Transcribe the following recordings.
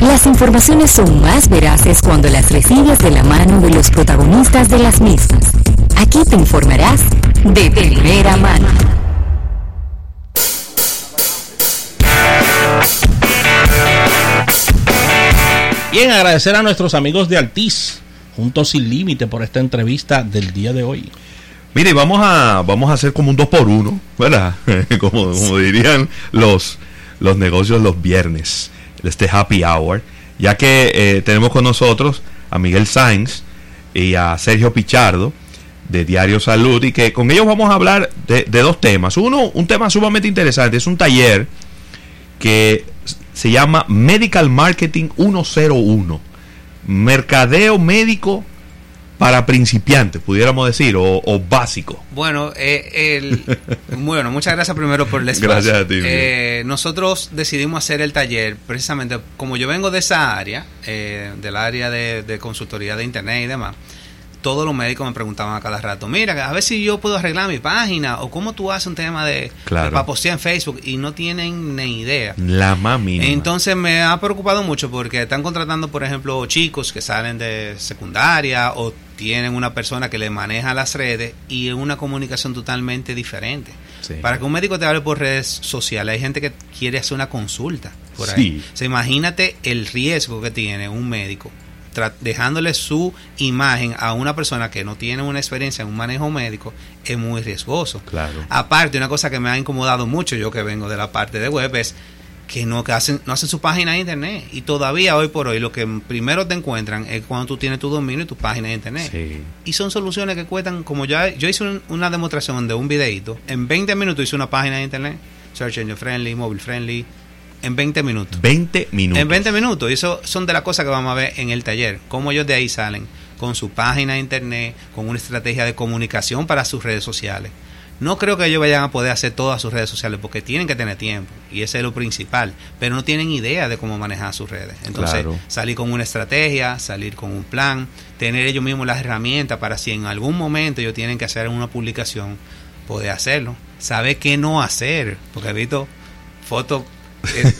Las informaciones son más veraces cuando las recibes de la mano de los protagonistas de las mismas. Aquí te informarás de primera mano. Bien, agradecer a nuestros amigos de Altiz, juntos sin límite, por esta entrevista del día de hoy. Mire, vamos a, vamos a hacer como un 2 por 1 ¿verdad? como, como dirían los, los negocios los viernes, este happy hour, ya que eh, tenemos con nosotros a Miguel Sainz y a Sergio Pichardo de Diario Salud y que con ellos vamos a hablar de, de dos temas. Uno, un tema sumamente interesante, es un taller que se llama Medical Marketing 101. Mercadeo médico para principiantes, pudiéramos decir, o, o básico. Bueno, eh, el, bueno, muchas gracias primero por el espacio. Gracias a ti. Eh, nosotros decidimos hacer el taller precisamente como yo vengo de esa área, eh, del área de, de consultoría de internet y demás todos los médicos me preguntaban a cada rato, mira, a ver si yo puedo arreglar mi página o cómo tú haces un tema de, Claro. para postear en Facebook y no tienen ni idea. La mínima. Entonces me ha preocupado mucho porque están contratando, por ejemplo, chicos que salen de secundaria o tienen una persona que le maneja las redes y es una comunicación totalmente diferente. Sí. Para que un médico te hable por redes sociales, hay gente que quiere hacer una consulta por Sí. ahí. O sea, imagínate el riesgo que tiene un médico dejándole su imagen a una persona que no tiene una experiencia en un manejo médico es muy riesgoso. Claro. Aparte, una cosa que me ha incomodado mucho, yo que vengo de la parte de web, es que no que hacen, no hacen su página de internet. Y todavía hoy por hoy lo que primero te encuentran es cuando tú tienes tu dominio y tu página de internet. Sí. Y son soluciones que cuestan, como ya yo hice un- una demostración de un videito, en 20 minutos hice una página de internet, search engine friendly, mobile friendly, en 20 minutos. 20 minutos. En 20 minutos. Y eso son de las cosas que vamos a ver en el taller. Cómo ellos de ahí salen con su página de internet, con una estrategia de comunicación para sus redes sociales. No creo que ellos vayan a poder hacer todas sus redes sociales porque tienen que tener tiempo y ese es lo principal, pero no tienen idea de cómo manejar sus redes. Entonces, Claro. salir con una estrategia, salir con un plan, tener ellos mismos las herramientas para si en algún momento ellos tienen que hacer una publicación, poder hacerlo. Saber qué no hacer, porque he visto fotos eh,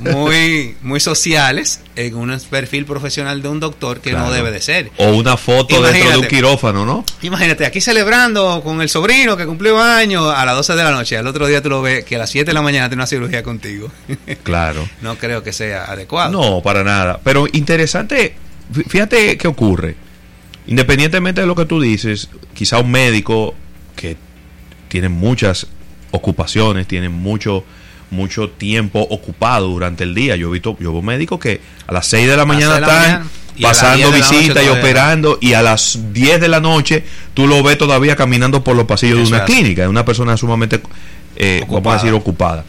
muy muy sociales en un perfil profesional de un doctor que no debe de ser. O una foto dentro de un quirófano, ¿no? Imagínate, aquí celebrando con el sobrino que cumplió años a las 12 de la noche. Al otro día tú lo ves que a las 7 de la mañana tiene una cirugía contigo. Claro. no creo que sea adecuado. No, para nada. Pero interesante, fí- fíjate qué ocurre. Independientemente de lo que tú dices, quizá un médico que tiene muchas ocupaciones, tiene mucho mucho tiempo ocupado durante el día. Yo he visto, yo veo médicos que a las 6 de la mañana seis de la están mañana pasando 10 de la noche visitas y operando y a las 10 de la noche tú lo ves todavía caminando por los pasillos Eso de una clínica. Es una persona sumamente, eh, vamos a decir, ocupada.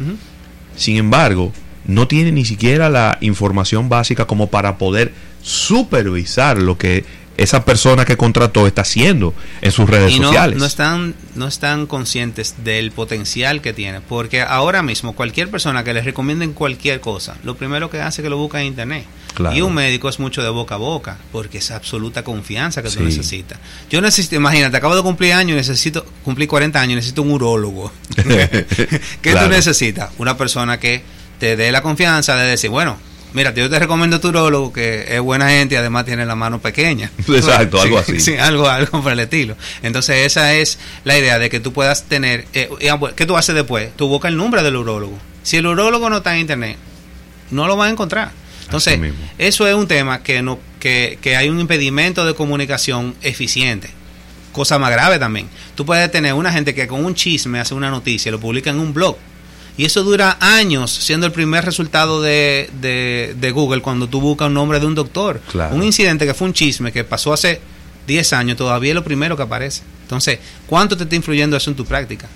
Sin embargo, no tiene ni siquiera la información básica como para poder supervisar lo que esa persona que contrató está haciendo en sus redes y no, sociales. no están no están conscientes del potencial que tiene porque ahora mismo cualquier persona que les recomienden cualquier cosa lo primero que hace es que lo busca en internet Claro. y un médico es mucho de boca a boca porque es absoluta confianza que Sí. tú necesitas yo necesito imagínate acabo de cumplir años necesito cumplir 40 años necesito un urólogo ¿qué Claro. tú necesitas? una persona que te dé la confianza de decir bueno Mira, yo te recomiendo a tu urólogo que es buena gente y además tiene la mano pequeña. Exacto, algo Sí, así. Sí, algo, algo por el estilo. Entonces esa es la idea de que tú puedas tener, eh, y, ah, ¿qué tú haces después? Tú buscas el nombre del urólogo. Si el urólogo no está en internet, no lo vas a encontrar. Entonces, eso es un tema que no, que, que hay un impedimento de comunicación eficiente. Cosa más grave también. Tú puedes tener una gente que con un chisme hace una noticia, lo publica en un blog. Y eso dura años siendo el primer resultado de, de, de Google cuando tú buscas un nombre de un doctor. Claro. Un incidente que fue un chisme que pasó hace 10 años, todavía es lo primero que aparece. Entonces, ¿cuánto te está influyendo eso en tu práctica?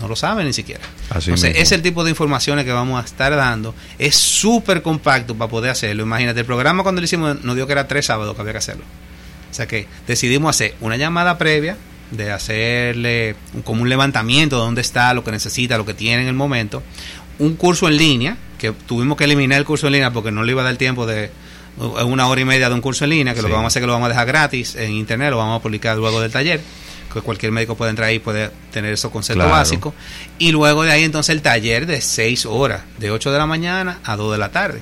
No lo sabes ni siquiera. Así Entonces, mismo. es el tipo de informaciones que vamos a estar dando. Es súper compacto para poder hacerlo. Imagínate, el programa cuando lo hicimos nos dio que era tres sábados que había que hacerlo. O sea que decidimos hacer una llamada previa de hacerle un- como un levantamiento de dónde está, lo que necesita, lo que tiene en el momento. Un curso en línea, que tuvimos que eliminar el curso en línea porque no le iba a dar tiempo de uh, una hora y media de un curso en línea, que lo que vamos a hacer es que lo vamos a dejar gratis en internet, lo vamos a publicar luego del taller, que cualquier médico puede entrar ahí y puede tener esos conceptos Claro. básicos. Y luego de ahí entonces el taller de 6 horas, de 8 de la mañana a 2 de la tarde.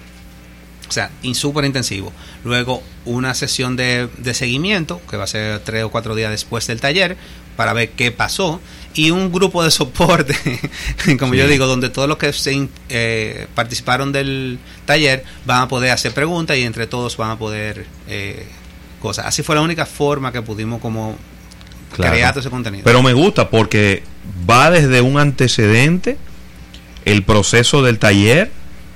O sea, súper intensivo. Luego una sesión de, de seguimiento, que va a ser tres o cuatro días después del taller, para ver qué pasó. Y un grupo de soporte, como Sí. yo digo, donde todos los que se eh, participaron del taller van a poder hacer preguntas y entre todos van a poder eh, cosas. Así fue la única forma que pudimos como Claro. crear todo ese contenido. Pero me gusta porque va desde un antecedente, el proceso del taller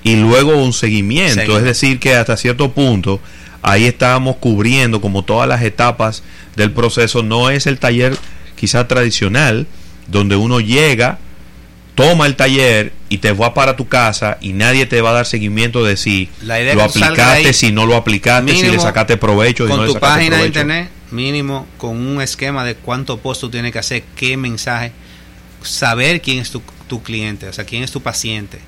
y luego un seguimiento. Es decir, que hasta cierto punto ahí estábamos cubriendo como todas las etapas del proceso. No es el taller quizá tradicional donde uno llega, toma el taller y te va para tu casa y nadie te va a dar seguimiento de si La idea lo aplicaste, ahí si no lo aplicaste, si le sacaste provecho, si con no le tu sacaste página de internet mínimo con un esquema de cuánto post tú tienes que hacer qué mensaje saber quién es tu, tu cliente o sea quién es tu paciente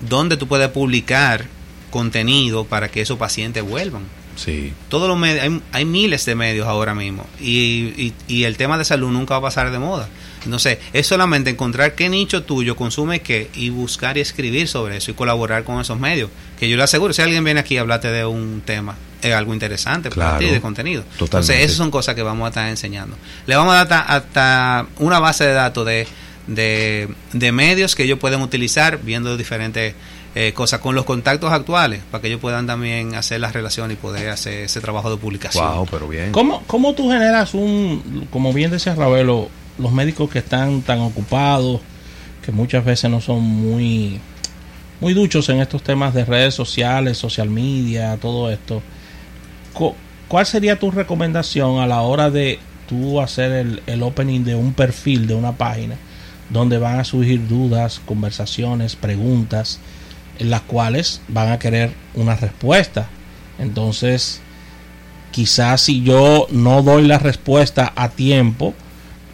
dónde tú puedes publicar contenido para que esos pacientes vuelvan. Sí. todos los medios hay, hay miles de medios ahora mismo y, y- y el tema de salud nunca va a pasar de moda. Entonces es solamente encontrar qué nicho tuyo consume qué y buscar y escribir sobre eso y colaborar con esos medios que yo le aseguro si alguien viene aquí a hablarte de un tema es algo interesante para ti de contenido. Totalmente. entonces esas son cosas que vamos a estar enseñando. Le vamos a dar hasta, hasta una base de datos de, de, de medios que ellos pueden utilizar viendo diferentes eh, cosas con los contactos actuales para que ellos puedan también hacer las relaciones y poder hacer ese trabajo de publicación. Wow, pero bien. ¿Cómo, ¿Cómo tú generas un, como bien decía Ravelo, los médicos que están tan ocupados, que muchas veces no son muy, muy duchos en estos temas de redes sociales, social media, todo esto? ¿Cuál sería tu recomendación a la hora de tú hacer el, el opening de un perfil, de una página, donde van a surgir dudas, conversaciones, preguntas, en las cuales van a querer una respuesta? Entonces, quizás si yo no doy la respuesta a tiempo,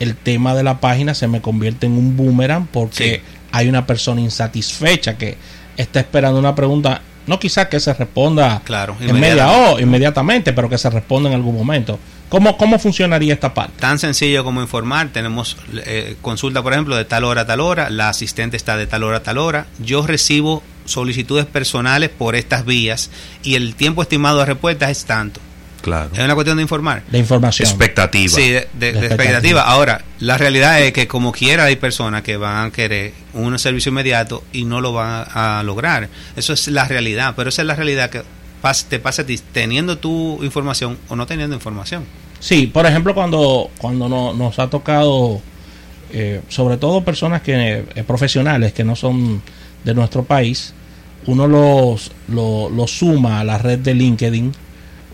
el tema de la página se me convierte en un boomerang porque Sí. hay una persona insatisfecha que está esperando una pregunta, no quizás que se responda Claro, en media hora, inmediatamente, pero que se responda en algún momento. ¿Cómo, cómo funcionaría esta parte? Tan sencillo como informar. Tenemos eh, consulta, por ejemplo, de tal hora a tal hora. La asistente está de tal hora a tal hora. Yo recibo solicitudes personales por estas vías y el tiempo estimado de respuesta es tanto. Claro. Es una cuestión de informar. De información. Expectativa. Sí, de, de- de expectativa. expectativa. Ahora, la realidad es que como quiera hay personas que van a querer un servicio inmediato y no lo van a, a lograr. Eso es la realidad, pero esa es la realidad que pas- te ti teniendo tu información o no teniendo información. Sí, por ejemplo, cuando, cuando no- nos ha tocado, eh, sobre todo personas que eh, profesionales que no son de nuestro país, uno los, lo, los suma a la red de LinkedIn.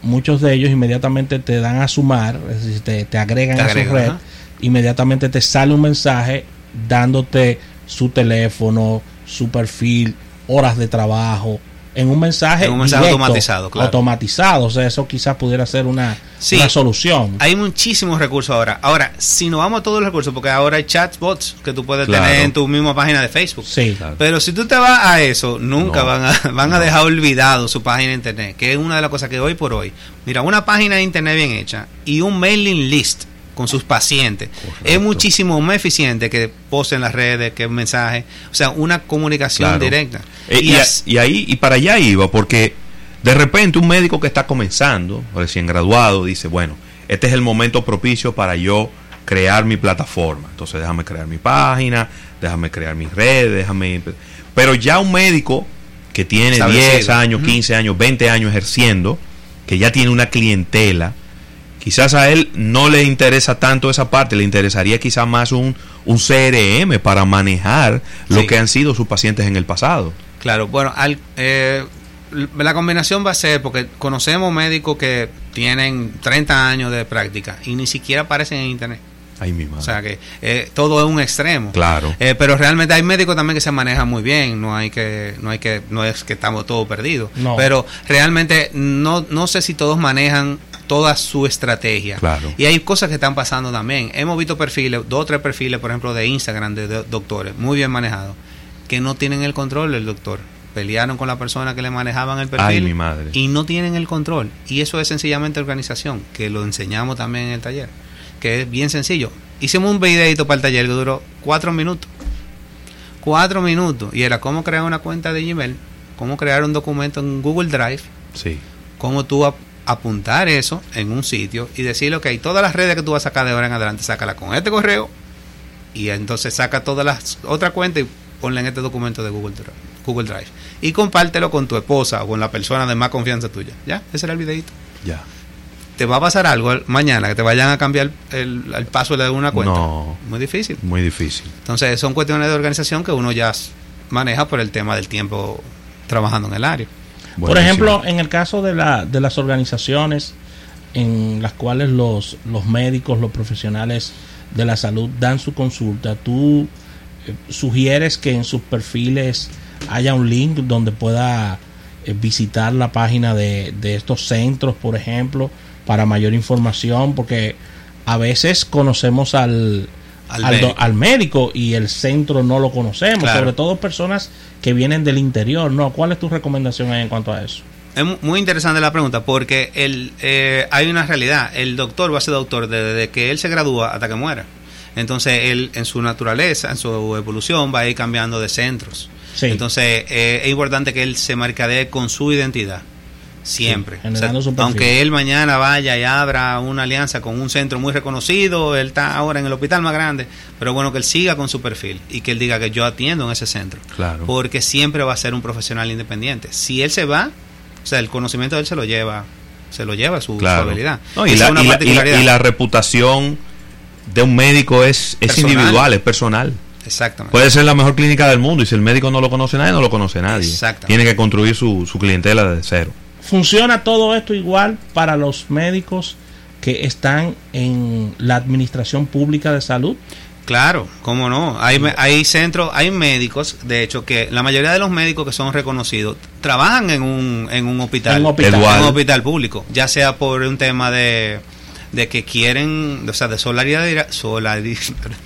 Muchos de ellos inmediatamente te dan a sumar, es decir, te, te agregan Te a su red. ajá. Inmediatamente te sale un mensaje dándote su teléfono, su perfil, horas de trabajo, en un mensaje, En un mensaje directo, automatizado, claro. automatizado. O sea, eso quizás pudiera ser una, Sí. una solución. Hay muchísimos recursos ahora. Ahora, si no vamos a todos los recursos, porque ahora hay chatbots que tú puedes Claro. tener en tu misma página de Facebook. Sí. Claro. Pero si tú te vas a eso, nunca No. van a, van a dejar olvidado su página de internet, que es una de las cosas que hoy por hoy, mira, una página de internet bien hecha y un mailing list con sus pacientes Correcto. es muchísimo más eficiente que post en las redes, que mensaje, o sea, una comunicación Claro. directa. Eh, y y, a- as- y ahí y para allá iba porque de repente un médico que está comenzando recién graduado dice bueno este es el momento propicio para yo crear mi plataforma entonces déjame crear mi página déjame crear mis redes déjame pero ya un médico que tiene Establecido. 10 años Ujú. 15 años 20 años ejerciendo que ya tiene una clientela quizás a él no le interesa tanto esa parte, le interesaría quizás más un, un CRM para manejar lo que han sido sus pacientes en el pasado. Claro, bueno, al- eh, la combinación va a ser porque conocemos médicos que tienen 30 años de práctica y ni siquiera aparecen en internet. Ahí mismo. O sea que eh, todo es un extremo. claro. Eh, pero realmente hay médicos también que se manejan muy bien, no hay que, no hay que, no es que estamos todos perdidos. No. Pero realmente no, no sé si todos manejan toda su estrategia. Claro. Y hay cosas que están pasando también. Hemos visto perfiles, dos o tres perfiles, por ejemplo, de Instagram de, do- doctores, muy bien manejados, que no tienen el control del doctor. Pelearon con la persona que le manejaban el perfil Ay, mi madre. y no tienen el control. Y eso es sencillamente organización, que lo enseñamos también en el taller, que es bien sencillo. Hicimos un videito para el taller que duró cuatro minutos. Cuatro minutos. Y era cómo crear una cuenta de Gmail, cómo crear un documento en Google Drive Sí. Cómo tú apuntar eso en un sitio y decirle, ok, todas las redes que tú vas a sacar de ahora en adelante, sácala con este correo y entonces saca todas las otras cuentas y ponla en este documento de Google Drive, Google Drive. Y compártelo con tu esposa o con la persona de más confianza tuya. ¿Ya? Ese era el videito. Ya. ¿Te va a pasar algo mañana que te vayan a cambiar el, el password de una cuenta? No. Muy difícil. Muy difícil. Entonces son cuestiones de organización que uno ya maneja por el tema del tiempo trabajando en el área. Por ejemplo, en el caso de, la, de las organizaciones en las cuales los, los médicos, los profesionales de la salud dan su consulta, tú eh, sugieres que en sus perfiles haya un link donde pueda eh, visitar la página de, de estos centros, por ejemplo, para mayor información, porque a veces conocemos al, Al al, médico. al médico y el centro no lo conocemos, Claro. sobre todo personas que vienen del interior, ¿no? ¿Cuál es tu recomendación en cuanto a eso? Es mu- muy interesante la pregunta porque el, eh, hay una realidad. El doctor va a ser doctor desde, desde que él se gradúa hasta que muera. Entonces, él en su naturaleza, en su evolución, va a ir cambiando de centros. Sí. Entonces, eh, es importante que él se mercadee con su identidad. Siempre. Sí, aunque él mañana vaya y abra una alianza con un centro muy reconocido, él está ahora en el hospital más grande, pero bueno que él siga con su perfil y que él diga que yo atiendo en ese centro. Claro. Porque siempre va a ser un profesional independiente. Si él se va, o sea, el conocimiento de él se lo lleva, se lo lleva su, su Claro. habilidad. No, y, la, una y la- y la- particularidad. y la reputación de un médico es, es Personal. individual, es personal. Exactamente. Puede ser la mejor clínica del mundo y si el médico no lo conoce nadie, no lo conoce nadie. Exactamente. Tiene que construir su, su clientela desde cero. ¿Funciona todo esto igual para los médicos que están en la administración pública de salud? Claro, cómo no. Hay, hay centros, hay médicos, de hecho, que la mayoría de los médicos que son reconocidos trabajan en un, en un hospital, En un hospital. En un hospital público, ya sea por un tema de, de que quieren, o sea, de solidaridad, solidari-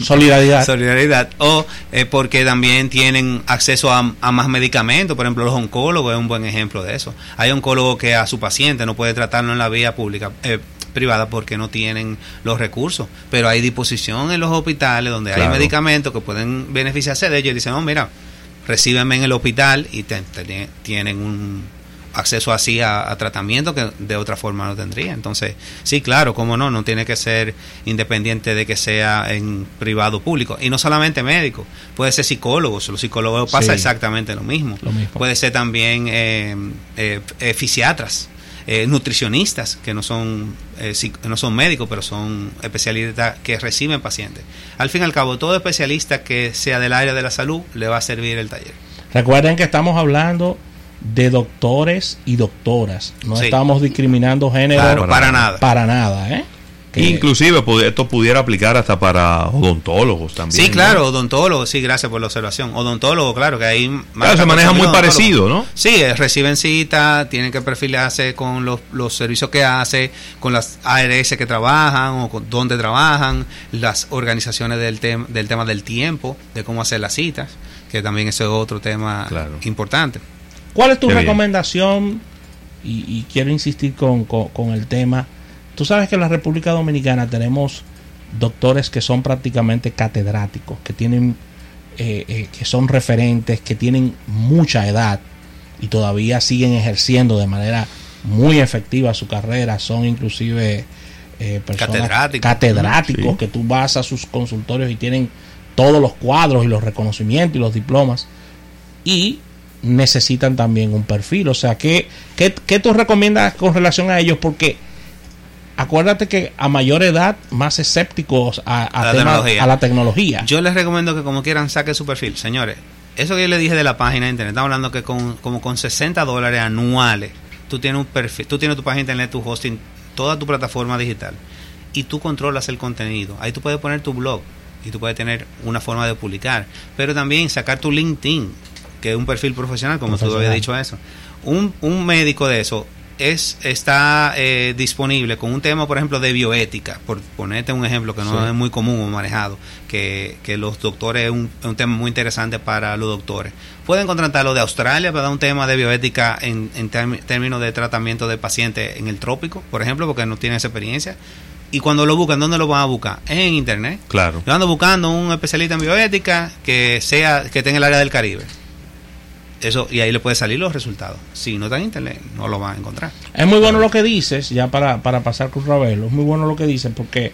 Solidaridad. solidaridad o eh, porque también tienen acceso a, a más medicamentos, por ejemplo, los oncólogos es un buen ejemplo de eso. Hay oncólogos que a su paciente no puede tratarlo en la vía pública. eh, privada porque no tienen los recursos pero hay disposición en los hospitales donde hay medicamentos que pueden beneficiarse de ellos y dicen no mira recíbeme en el hospital y te- te- tienen un acceso así a, a tratamiento que de otra forma no tendría. Entonces, sí, claro, cómo no, no tiene que ser independiente de que sea en privado o público. Y no solamente médico, puede ser psicólogos, los psicólogos pasa Sí. exactamente lo mismo. Lo mismo. Puede ser también eh, eh, eh, fisiatras. eh, nutricionistas que no son eh, no son médicos pero son especialistas que reciben pacientes al fin y al cabo todo especialista que sea del área de la salud le va a servir el taller Recuerden que estamos hablando de doctores y doctoras. No Sí. estamos discriminando género Claro, para nada. Para nada, ¿eh? Que- Inclusive esto pudiera aplicar hasta para odontólogos también. Sí, ¿no? claro, odontólogo, sí, gracias por la observación. Odontólogo, claro, que ahí... Claro, se maneja muy parecido, ¿no? Sí, eh, reciben cita, tienen que perfilarse con los, los servicios que hace, con las ARS que trabajan o con dónde trabajan, las organizaciones del, tem- del tema del tiempo, de cómo hacer las citas, que también ese es otro tema Claro. importante. ¿Cuál es tu Qué recomendación? Y, y quiero insistir con, con- con el tema. Tú sabes que en la República Dominicana tenemos doctores que son prácticamente catedráticos, que tienen, eh, eh, que son referentes, que tienen mucha edad y todavía siguen ejerciendo de manera muy efectiva su carrera. Son inclusive eh, personas Catedráticos. catedráticos Sí. que tú vas a sus consultorios y tienen todos los cuadros y los reconocimientos y los diplomas y necesitan también un perfil. O sea, ¿qué, qué, qué tú recomiendas con relación a ellos? Porque acuérdate que a mayor edad, más escépticos a, a A la tema- tecnología. a la tecnología. Yo les recomiendo que como quieran saque su perfil. Señores, eso que yo les dije de la página de internet, estamos hablando que con, como con 60 dólares anuales, tú tienes un perfil, tú tienes tu página de internet, tu hosting, toda tu plataforma digital y tú controlas el contenido. Ahí tú puedes poner tu blog y tú puedes tener una forma de publicar, pero también sacar tu LinkedIn, que es un perfil profesional, como tú Profesional. habías dicho eso. Un, un médico de eso es está eh, disponible con un tema, por ejemplo, de bioética, por ponerte un ejemplo que no Sí. es muy común o manejado, que, que los doctores es un, es un tema muy interesante para los doctores. Pueden contratarlo de Australia para dar un tema de bioética en, en términos de tratamiento de pacientes en el trópico, por ejemplo, porque no tienen esa experiencia. Y cuando lo buscan, ¿dónde lo van a buscar? En internet. Claro. Yo ando buscando un especialista en bioética que sea que esté en el área del Caribe. Eso y ahí le puede salir los resultados. Si no está en internet, no lo van a encontrar. Es muy bueno lo que dices, ya para, para pasar con Ravelo, es muy bueno lo que dices porque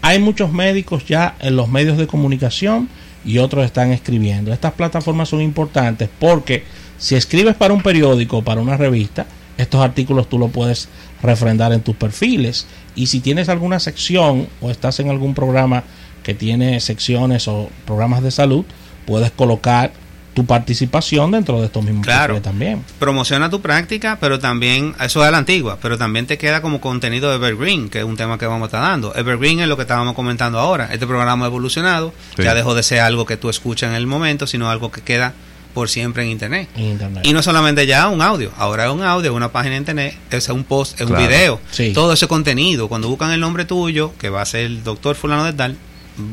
hay muchos médicos ya en los medios de comunicación y otros están escribiendo. Estas plataformas son importantes porque si escribes para un periódico o para una revista, estos artículos tú los puedes refrendar en tus perfiles y si tienes alguna sección o estás en algún programa que tiene secciones o programas de salud, puedes colocar tu participación dentro de estos mismos Claro. también. Promociona tu práctica, pero también, eso es a la antigua, pero también te queda como contenido de Evergreen, que es un tema que vamos a estar dando. Evergreen es lo que estábamos comentando ahora. Este programa ha evolucionado, Sí. ya dejó de ser algo que tú escuchas en el momento, sino algo que queda por siempre en Internet. En internet. Y no solamente ya un audio, ahora es un audio, una página de internet, es un post, es un video. Sí. Todo ese contenido, cuando buscan el nombre tuyo, que va a ser el doctor fulano de tal,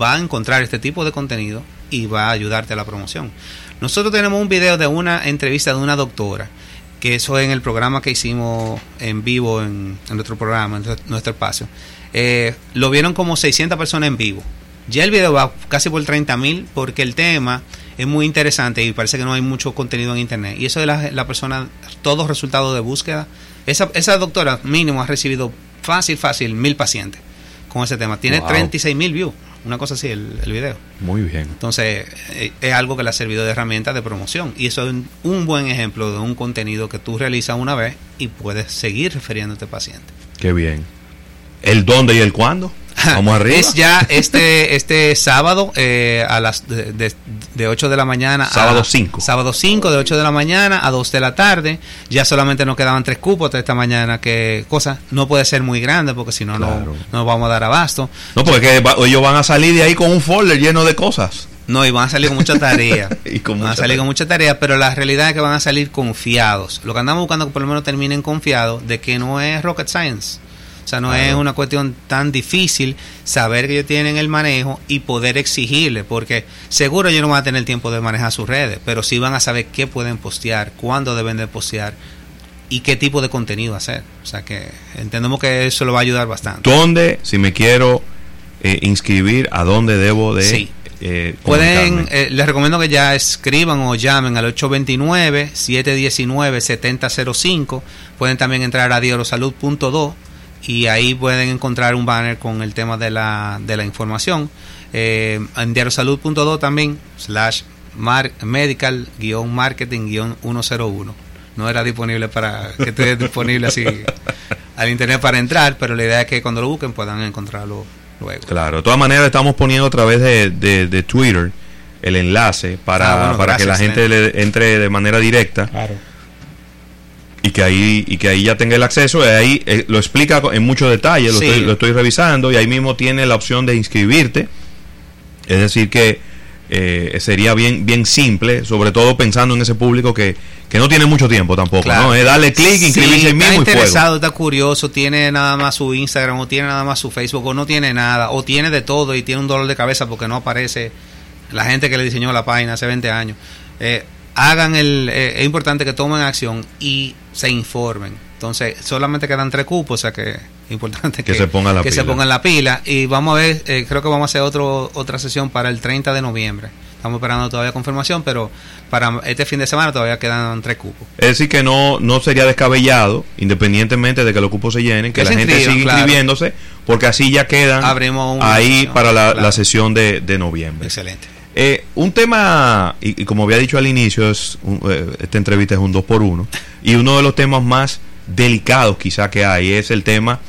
va a encontrar este tipo de contenido y va a ayudarte a la promoción. Nosotros tenemos un video de una entrevista de una doctora, que eso en el programa que hicimos en vivo en, en nuestro programa, en nuestro- espacio. Eh, lo vieron como 600 personas en vivo. Ya el video va casi por 30 mil porque el tema es muy interesante y parece que no hay mucho contenido en internet. Y eso de la, la persona, todos resultados de búsqueda. Esa, esa doctora mínimo ha recibido fácil, fácil, mil pacientes con ese tema. Tiene Wow. 36 mil views, una cosa así el, el video. Muy bien. Entonces, eh, es algo que le ha servido de herramienta de promoción. Y eso es un, un buen ejemplo de un contenido que tú realizas una vez y puedes seguir refiriéndote a paciente. Qué bien. ¿El dónde y el cuándo? Vamos arriba. Es ya este este sábado eh, a las de, de, de 8 de la mañana. a- Sábado 5. Sábado 5 de 8 de la mañana a 2 de la tarde. Ya solamente nos quedaban tres cupos de esta mañana. Que cosa no puede ser muy grande porque si no, Claro. no no vamos a dar abasto. No, porque va- ellos van a salir de ahí con un folder lleno de cosas. No, y van a salir con mucha tarea. Y con van a salir tarea. con mucha tarea, pero la realidad es que van a salir confiados. Lo que andamos buscando es que por lo menos terminen confiados de que no es rocket science. O sea, no Claro. es una cuestión tan difícil saber que ellos tienen el manejo y poder exigirle, porque seguro ellos no van a tener tiempo de manejar sus redes, pero sí van a saber qué pueden postear, cuándo deben de postear y qué tipo de contenido hacer. O sea que entendemos que eso lo va a ayudar bastante. ¿Dónde, si me quiero eh, inscribir, a dónde debo de Sí. eh, Pueden, eh, les recomiendo que ya escriban o llamen al 829-719-7005. Pueden también entrar a diorosalud.do y ahí pueden encontrar un banner con el tema de la, de la información. Eh, en diarosalud.do también, slash mar- medical guion marketing guion 101. No era disponible para que esté disponible así al internet para entrar, pero la idea es que cuando lo busquen puedan encontrarlo luego. Claro, de todas maneras estamos poniendo a través de, de- de Twitter el enlace para, Ah, bueno, para que la gente le entre de manera directa Claro. Y que ahí y que ahí ya tenga el acceso y ahí eh, lo explica en mucho detalle lo, Sí. estoy, lo estoy revisando y ahí mismo tiene la opción de inscribirte es decir que eh, sería bien bien simple sobre todo pensando en ese público que, que no tiene mucho tiempo tampoco Claro. no es darle clic Sí, inscribirse ahí está mismo y fuego interesado, está curioso, tiene nada más su Instagram o tiene nada más su Facebook o no tiene nada o tiene de todo y tiene un dolor de cabeza porque no aparece la gente que le diseñó la página hace 20 años. Eh, hagan el eh, es importante que tomen acción y se informen. Entonces, solamente quedan tres cupos, o sea que es importante Que se pongan la que se pila. pongan la pila y vamos a ver, eh, creo que vamos a hacer otro otra sesión para el 30 de noviembre. Estamos esperando todavía confirmación, pero para este fin de semana todavía quedan tres cupos. Es decir, que no, no sería descabellado, independientemente de que los cupos se llenen, que Que la se gente inscriban, siga claro. inscribiéndose, porque así ya quedan Abrimos ahí sesión, para la, claro. la sesión de, de noviembre. Excelente. Eh, un tema, y, y como había dicho al inicio, es un- eh, esta entrevista es un 2 por 1 y uno de los temas más delicados quizá que hay es el tema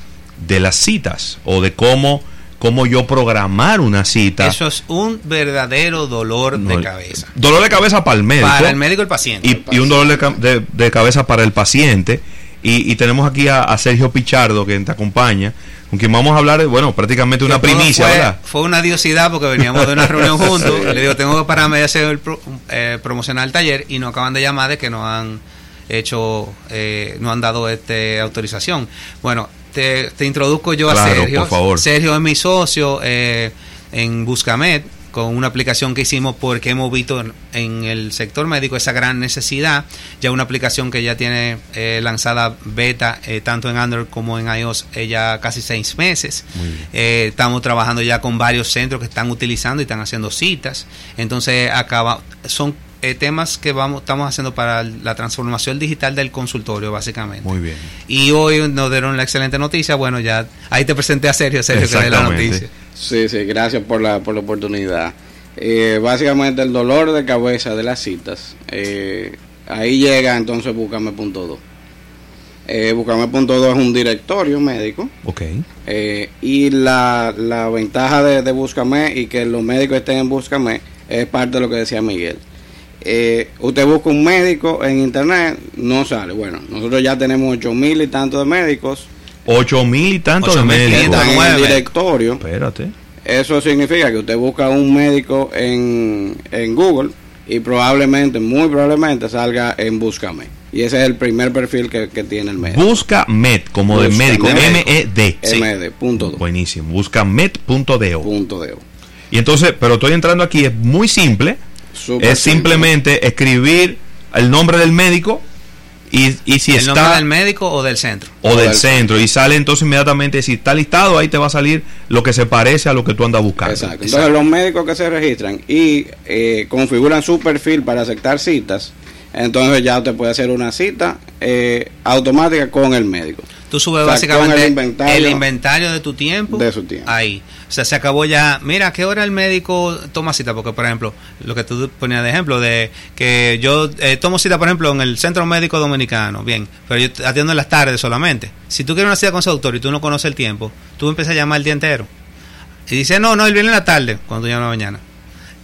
de las citas o de cómo, cómo yo programar una cita. Eso es un verdadero dolor No, de cabeza. Dolor de cabeza para el médico. Para el médico y el paciente. y, y un dolor de, de- de cabeza para el paciente. Y, y tenemos aquí a, a Sergio Pichardo que te acompaña, con quien vamos a hablar, bueno, prácticamente una primicia, fue, ¿verdad? Fue una diosidad porque veníamos de una reunión juntos. Le digo, tengo que pararme de hacer el pro- eh, promocionar el taller y nos acaban de llamar de que nos han hecho, eh, nos han dado este autorización. Bueno, te, te introduzco yo a Sergio. por favor. Sergio es mi socio eh, en Buscamed con una aplicación que hicimos porque hemos visto en, el sector médico esa gran necesidad. Ya una aplicación que ya tiene eh, lanzada beta eh, tanto en Android como en iOS eh, ya casi seis meses. Eh, estamos trabajando ya con varios centros que están utilizando y están haciendo citas. Entonces acaba, son eh, temas que vamos estamos haciendo para la transformación digital del consultorio, básicamente. Muy bien. Y hoy nos dieron la excelente noticia. Bueno, ya ahí te presenté a Sergio, Sergio, que la noticia. Sí, sí, gracias por la, por la oportunidad. Eh, básicamente el dolor de cabeza de las citas, eh, ahí llega entonces Búscame.do. Eh, Búscame.do es un directorio médico Ok. eh, y la, la ventaja de, de Búscame y que los médicos estén en Búscame es parte de lo que decía Miguel. Eh, usted busca un médico en internet, no sale. Bueno, nosotros ya tenemos ocho mil y tantos de médicos Ocho mil y tantos de 8.500 médicos. en el directorio. Espérate. Eso significa que usted busca un médico en, en Google y probablemente, muy probablemente salga en Búscame. Y ese es el primer perfil que, que tiene el médico. Busca Med, como de médico. Med. M-E-D. Punto do, Buenísimo. Busca med.do. punto de. Y entonces, pero estoy entrando aquí, es muy simple. Es simplemente escribir el nombre del médico y, y si ¿El nombre está del médico o del centro? o O del del centro y sale entonces inmediatamente si está listado ahí te va a salir lo que se parece a lo que tú andas buscando. Exacto. Entonces los médicos que se registran y eh, configuran su perfil para aceptar citas, entonces ya usted puede hacer una cita eh, automática con el médico. Tú subes O sea, básicamente el el inventario- inventario, de tu tiempo. De su tiempo. Ahí. O sea, se acabó ya. Mira, ¿a qué hora el médico toma cita? Porque, por ejemplo, lo que tú ponías de ejemplo, de que yo eh, tomo cita, por ejemplo, en el Centro Médico Dominicano. Bien, pero yo atiendo en las tardes solamente. Si tú quieres una cita con ese doctor y tú no conoces el tiempo, tú empiezas a llamar el día entero. Y dice, no, no, él viene en la tarde, cuando tú la mañana.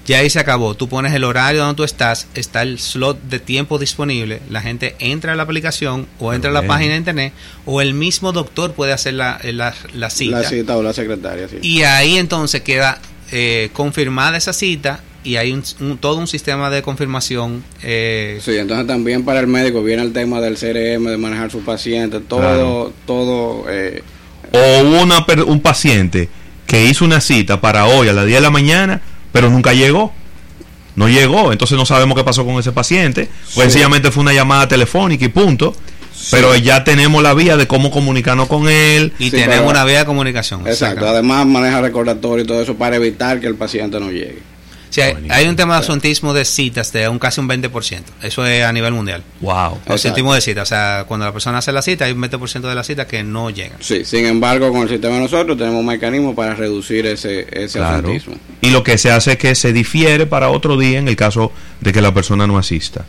Ya ahí se acabó. Tú pones el horario donde tú estás, está el slot de tiempo disponible. La gente entra a la aplicación o entra a la página de internet o el mismo doctor puede hacer la, la, la cita. La cita o la secretaria, sí. Y ahí entonces queda eh, confirmada esa cita y hay un, un- todo un sistema de confirmación. eh, Sí, entonces también para el médico viene el tema del CRM, de manejar su paciente, todo, Claro. todo. Eh, O una, per- un paciente que hizo una cita para hoy a las 10 de la mañana, pero nunca llegó. No llegó, entonces no sabemos qué pasó con ese paciente. Pues Sí. sencillamente fue una llamada telefónica y punto. Pero ya tenemos la vía de cómo comunicarnos con él. y Sí, tenemos pero- una vía de comunicación. exacto. Además maneja recordatorio y todo eso para evitar que el paciente no llegue. Sí, hay, un tema de ausentismo de citas de un casi un 20%. Eso es a nivel mundial. Wow. Ausentismo de citas. O sea, cuando la persona hace la cita, hay un 20% de las citas que no llegan. Sí, sin embargo, con el sistema de nosotros tenemos un mecanismo para reducir ese, ese Claro. Y lo que se hace es que se difiere para otro día en el caso de que la persona no asista.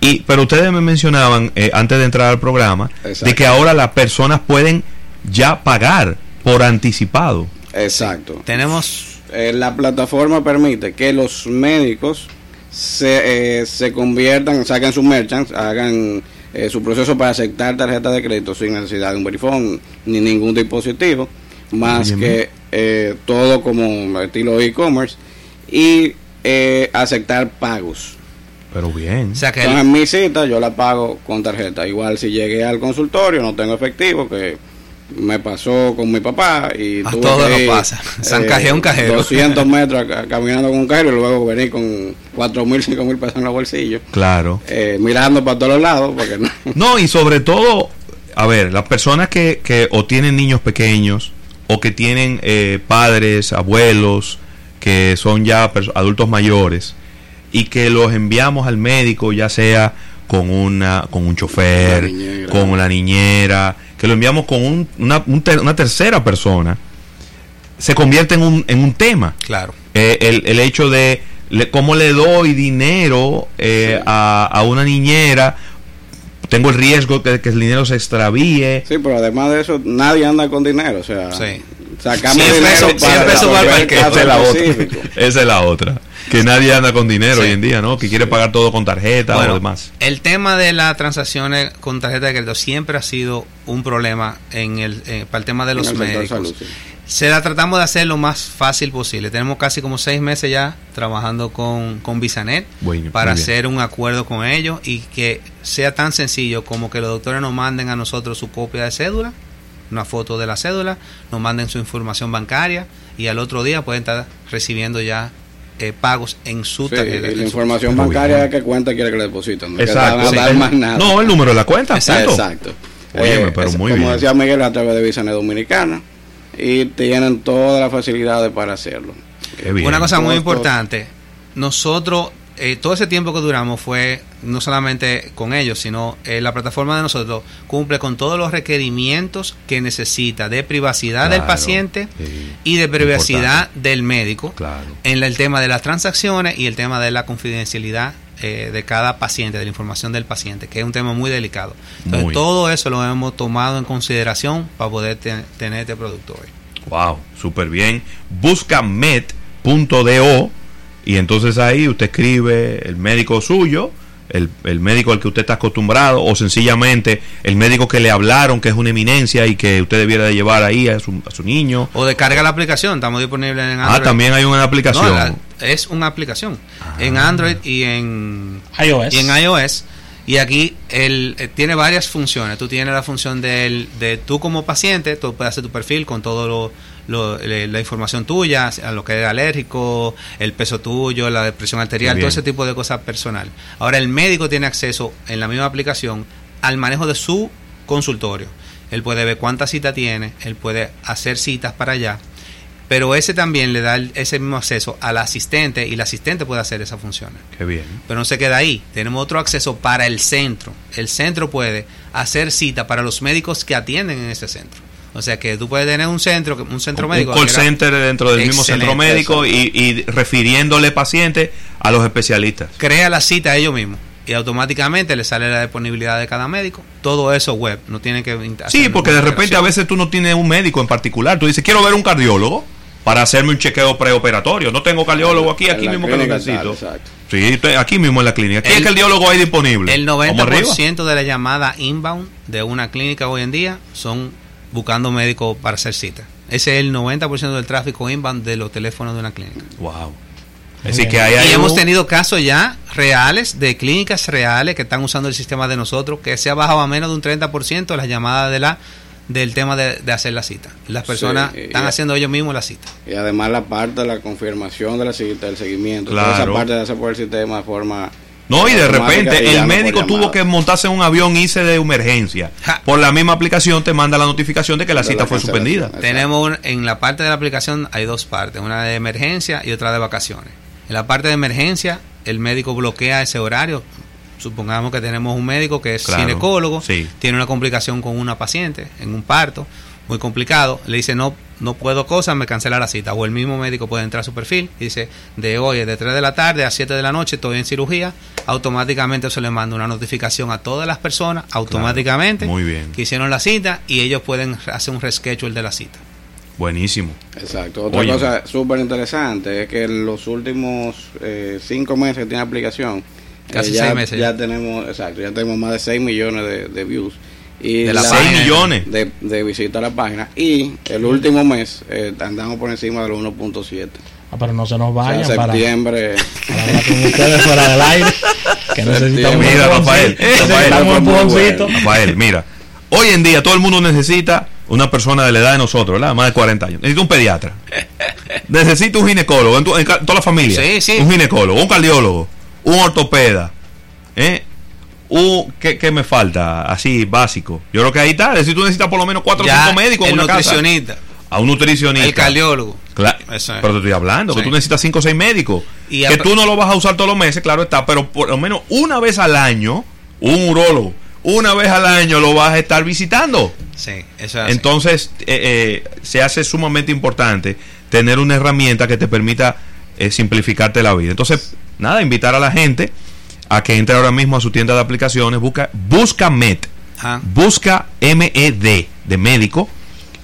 Y, pero ustedes me mencionaban eh, antes de entrar al programa de que ahora las personas pueden ya pagar por anticipado. Exacto. Tenemos Eh, la plataforma permite que los médicos se, eh, se conviertan, saquen sus merchants, hagan eh, su proceso para aceptar tarjeta de crédito sin necesidad de un verifón ni ningún dispositivo, más que eh, todo como estilo e-commerce y eh, aceptar pagos. Pero bien. o sea que Entonces, en mi cita yo la pago con tarjeta. Igual si llegué al consultorio no tengo efectivo, que me pasó con mi papá y A que nos pasa. San un cajero. 200 metros ca- caminando con un cajero y luego venir con 4 mil, 5 mil pesos en los bolsillos, Claro. eh, mirando para todos lados, porque no. No, y sobre todo, a ver, las personas que, que o tienen niños pequeños o que tienen eh, padres, abuelos, que son ya adultos mayores y que los enviamos al médico, ya sea con una con un chofer, La niñera. con la niñera, que lo enviamos con un- una, un ter- una tercera persona, se convierte en un, en un tema. Claro. Eh, el, el hecho de le- cómo le doy dinero eh, Sí. a, a una niñera, tengo el riesgo que, que el dinero se extravíe. Sí, pero además de eso, nadie anda con dinero. O sea, Sí. sacamos 100 dinero pesos- 100 pesos para el Esa es la otra. Que nadie anda con dinero Sí. hoy en día, ¿no? Que quiere pagar todo con tarjeta Bueno, o demás. El tema de las transacciones con tarjeta de crédito siempre ha sido un problema en el, eh, para el tema de los médicos. salud, sí. Se la tratamos de hacer lo más fácil posible. Tenemos casi como seis meses ya trabajando con, con Visanet Bueno, para hacer un acuerdo con ellos y que sea tan sencillo como que los doctores nos manden a nosotros su copia de cédula, una foto de la cédula, nos manden su información bancaria y al otro día pueden estar recibiendo ya eh, pagos en su Sí, tarjeta. y la su- información bancaria que cuenta quiere que le depositen. No Exacto. Que sí. dar más nada. No, el número de la cuenta. Exacto. Exacto. Óyeme, pero muy como bien. decía Miguel, a través de Visanet Dominicana y tienen todas las facilidades para hacerlo. Qué bien. Una cosa muy importante, nosotros eh, todo ese tiempo que duramos fue no solamente con ellos, sino eh, la plataforma de nosotros cumple con todos los requerimientos que necesita de privacidad del paciente sí, y de privacidad importante. del médico Claro. en el tema de las transacciones y el tema de la confidencialidad eh, de cada paciente, de la información del paciente, que es un tema muy delicado. Entonces, Muy. todo eso lo hemos tomado en consideración para poder te- tener este producto hoy. Wow, súper bien. Busca med.do y entonces ahí usted escribe el médico suyo, el, el médico al que usted está acostumbrado o sencillamente el médico que le hablaron que es una eminencia y que usted debiera de llevar ahí a su, a su niño. O descarga la aplicación, estamos disponibles en Android. Ah, también hay una aplicación. No, la- es una aplicación en Android y en iOS. y en iOS. Y aquí él eh, tiene varias funciones. Tú tienes la función del, de tú como paciente, tú puedes hacer tu perfil con todo lo, lo- la información tuya, a lo que es alérgico, el peso tuyo, la presión arterial, todo ese tipo de cosas personal. Ahora el médico tiene acceso en la misma aplicación al manejo de su consultorio. Él puede ver cuántas citas tiene, él puede hacer citas para allá, pero ese también le da el- ese mismo acceso al asistente y el asistente puede hacer esas funciones. Qué bien. Pero no se queda ahí. Tenemos otro acceso para el centro. El centro puede hacer cita para los médicos que atienden en ese centro. O sea que tú puedes tener un centro, un centro un médico. call que era- center dentro del mismo centro médico y, y refiriéndole pacientes a los especialistas. crea la cita ellos mismos y automáticamente le sale la disponibilidad de cada médico. Todo eso web, no tiene que Sí, porque de repente a veces tú no tienes un médico en particular. Tú dices, quiero ver un cardiólogo para hacerme un chequeo preoperatorio. No tengo cardiólogo aquí, aquí mismo que lo necesito. exacto. Sí, estoy aquí mismo en la clínica. ¿Qué El- es cardiólogo hay disponible? El ¿Vamos arriba? 90% de la llamada inbound de una clínica hoy en día son buscando médicos para hacer cita. Ese es el 90% del tráfico inbound de los teléfonos de una clínica. Wow. Así que ahí Y hay hemos tenido casos ya reales de clínicas reales que están usando el sistema de nosotros, que se ha bajado a menos de un 30% las llamadas de la del tema de, de hacer la cita. Las personas Sí, están y- haciendo ellos mismos la cita. Y además la parte de la confirmación de la cita, del seguimiento, toda Claro. esa parte de hacer por el sistema de forma... No, y de repente el médico tuvo que montarse en un avión y irse de emergencia. Por la misma aplicación te manda la notificación de que la cita la fue suspendida. Exacto. Tenemos un- en la parte de la aplicación hay dos partes, una de emergencia y otra de vacaciones. En la parte de emergencia, el médico bloquea ese horario. Supongamos que tenemos un médico que es Claro, ginecólogo, sí. tiene una complicación con una paciente en un parto, muy complicado, le dice no no puedo cosas, me cancela la cita. O el mismo médico puede entrar a su perfil y dice, de hoy, de 3 de la tarde a 7 de la noche, estoy en cirugía, automáticamente se le manda una notificación a todas las personas, automáticamente, Muy bien. que hicieron la cita y ellos pueden hacer un reschedule de la cita. Buenísimo. Exacto. Otra Oye. cosa súper interesante es que en los últimos eh, cinco meses que tiene aplicación, Casi eh, ya, seis meses ya ya. tenemos, exacto, ya tenemos más de 6 millones de, de views. Y De la la- 6 página. millones. de, de visitas a la página. Y el último mes eh, andamos por encima de los 1.7. Ah, pero no se nos O vayan sea, para, septiembre. para hablar con ustedes fuera del aire. Que necesitamos un Mira, Rafael. Rafael. Rafael, mira, hoy en día todo el mundo necesita una persona de la edad de nosotros, ¿verdad? Más de 40 años. Necesita un pediatra. Necesita un ginecólogo, en, tu- en ca- toda la familia. Sí, sí. Un ginecólogo, un cardiólogo, un ortopeda. ¿eh? Un, ¿qué, qué me falta? Así, básico. Yo creo que ahí está. Si tú necesitas por lo menos 4 o 5 médicos el una casa. nutricionista, A un nutricionista. el cardiólogo. Claro, es. pero te estoy hablando, que Sí. tú necesitas 5 o 6 médicos. Y que tú no lo vas a usar todos los meses, claro está, pero por lo menos una vez al año, un urólogo, una vez al año lo vas a estar visitando. Sí, eso es. Entonces, eh, eh, se hace sumamente importante tener una herramienta que te permita eh, simplificarte la vida. Entonces, nada, invitar a la gente a que entre ahora mismo a su tienda de aplicaciones, busca, busca Med, Ajá. busca MED de médico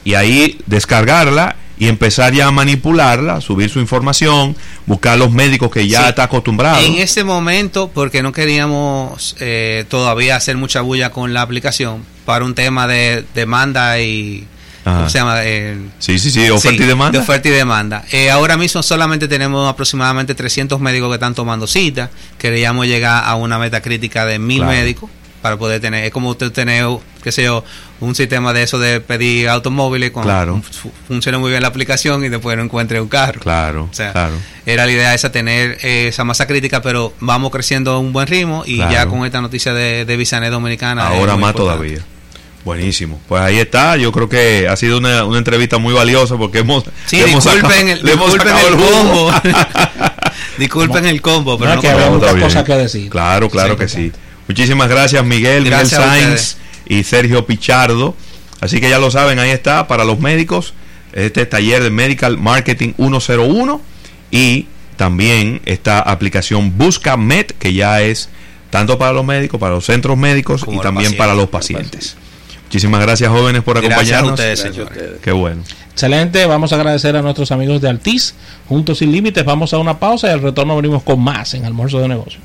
y ahí descargarla y empezar ya a manipularla, subir su información, buscar los médicos que ya Sí. está acostumbrado. En ese momento, porque no queríamos eh, todavía hacer mucha bulla con la aplicación, para un tema de demanda y... Ajá. ¿Cómo se llama? Eh, Sí, sí, sí, oferta sí, y demanda. De oferta y demanda. Eh, ahora mismo solamente tenemos aproximadamente 300 médicos que están tomando cita. Queríamos llegar a una meta crítica de mil Claro. médicos para poder tener. Es como usted tener, qué sé yo, un sistema de eso de pedir automóviles cuando Claro. fu- funcione muy bien la aplicación y después no encuentre un carro. Claro, O sea, claro. era la idea esa, tener eh, esa masa crítica, pero vamos creciendo a un buen ritmo y Claro. ya con esta noticia de, de Visanet Dominicana. Ahora más importante. todavía. Buenísimo. Pues ahí está. Yo creo que ha sido una, una entrevista muy valiosa porque hemos, Sí, le hemos disculpen sacado- el- le hemos disculpen el combo. Disculpen el combo, pero No, no, que había muchas cosas que decir. Claro, claro Sí, que sí. Muchísimas gracias, Miguel, Miguel Sainz y Sergio Pichardo. Así que ya lo saben, ahí está para los médicos. Este taller de Medical Marketing 101 y también esta aplicación Busca Med, que ya es tanto para los médicos, para los centros médicos Como y también para los pacientes. Muchísimas gracias, jóvenes, por Gracias a acompañarnos. ustedes, Gracias a ustedes. Qué bueno. Excelente, vamos a agradecer a nuestros amigos de Altiz, Juntos Sin Límites. Vamos a una pausa y al retorno venimos con más en Almuerzo de Negocios.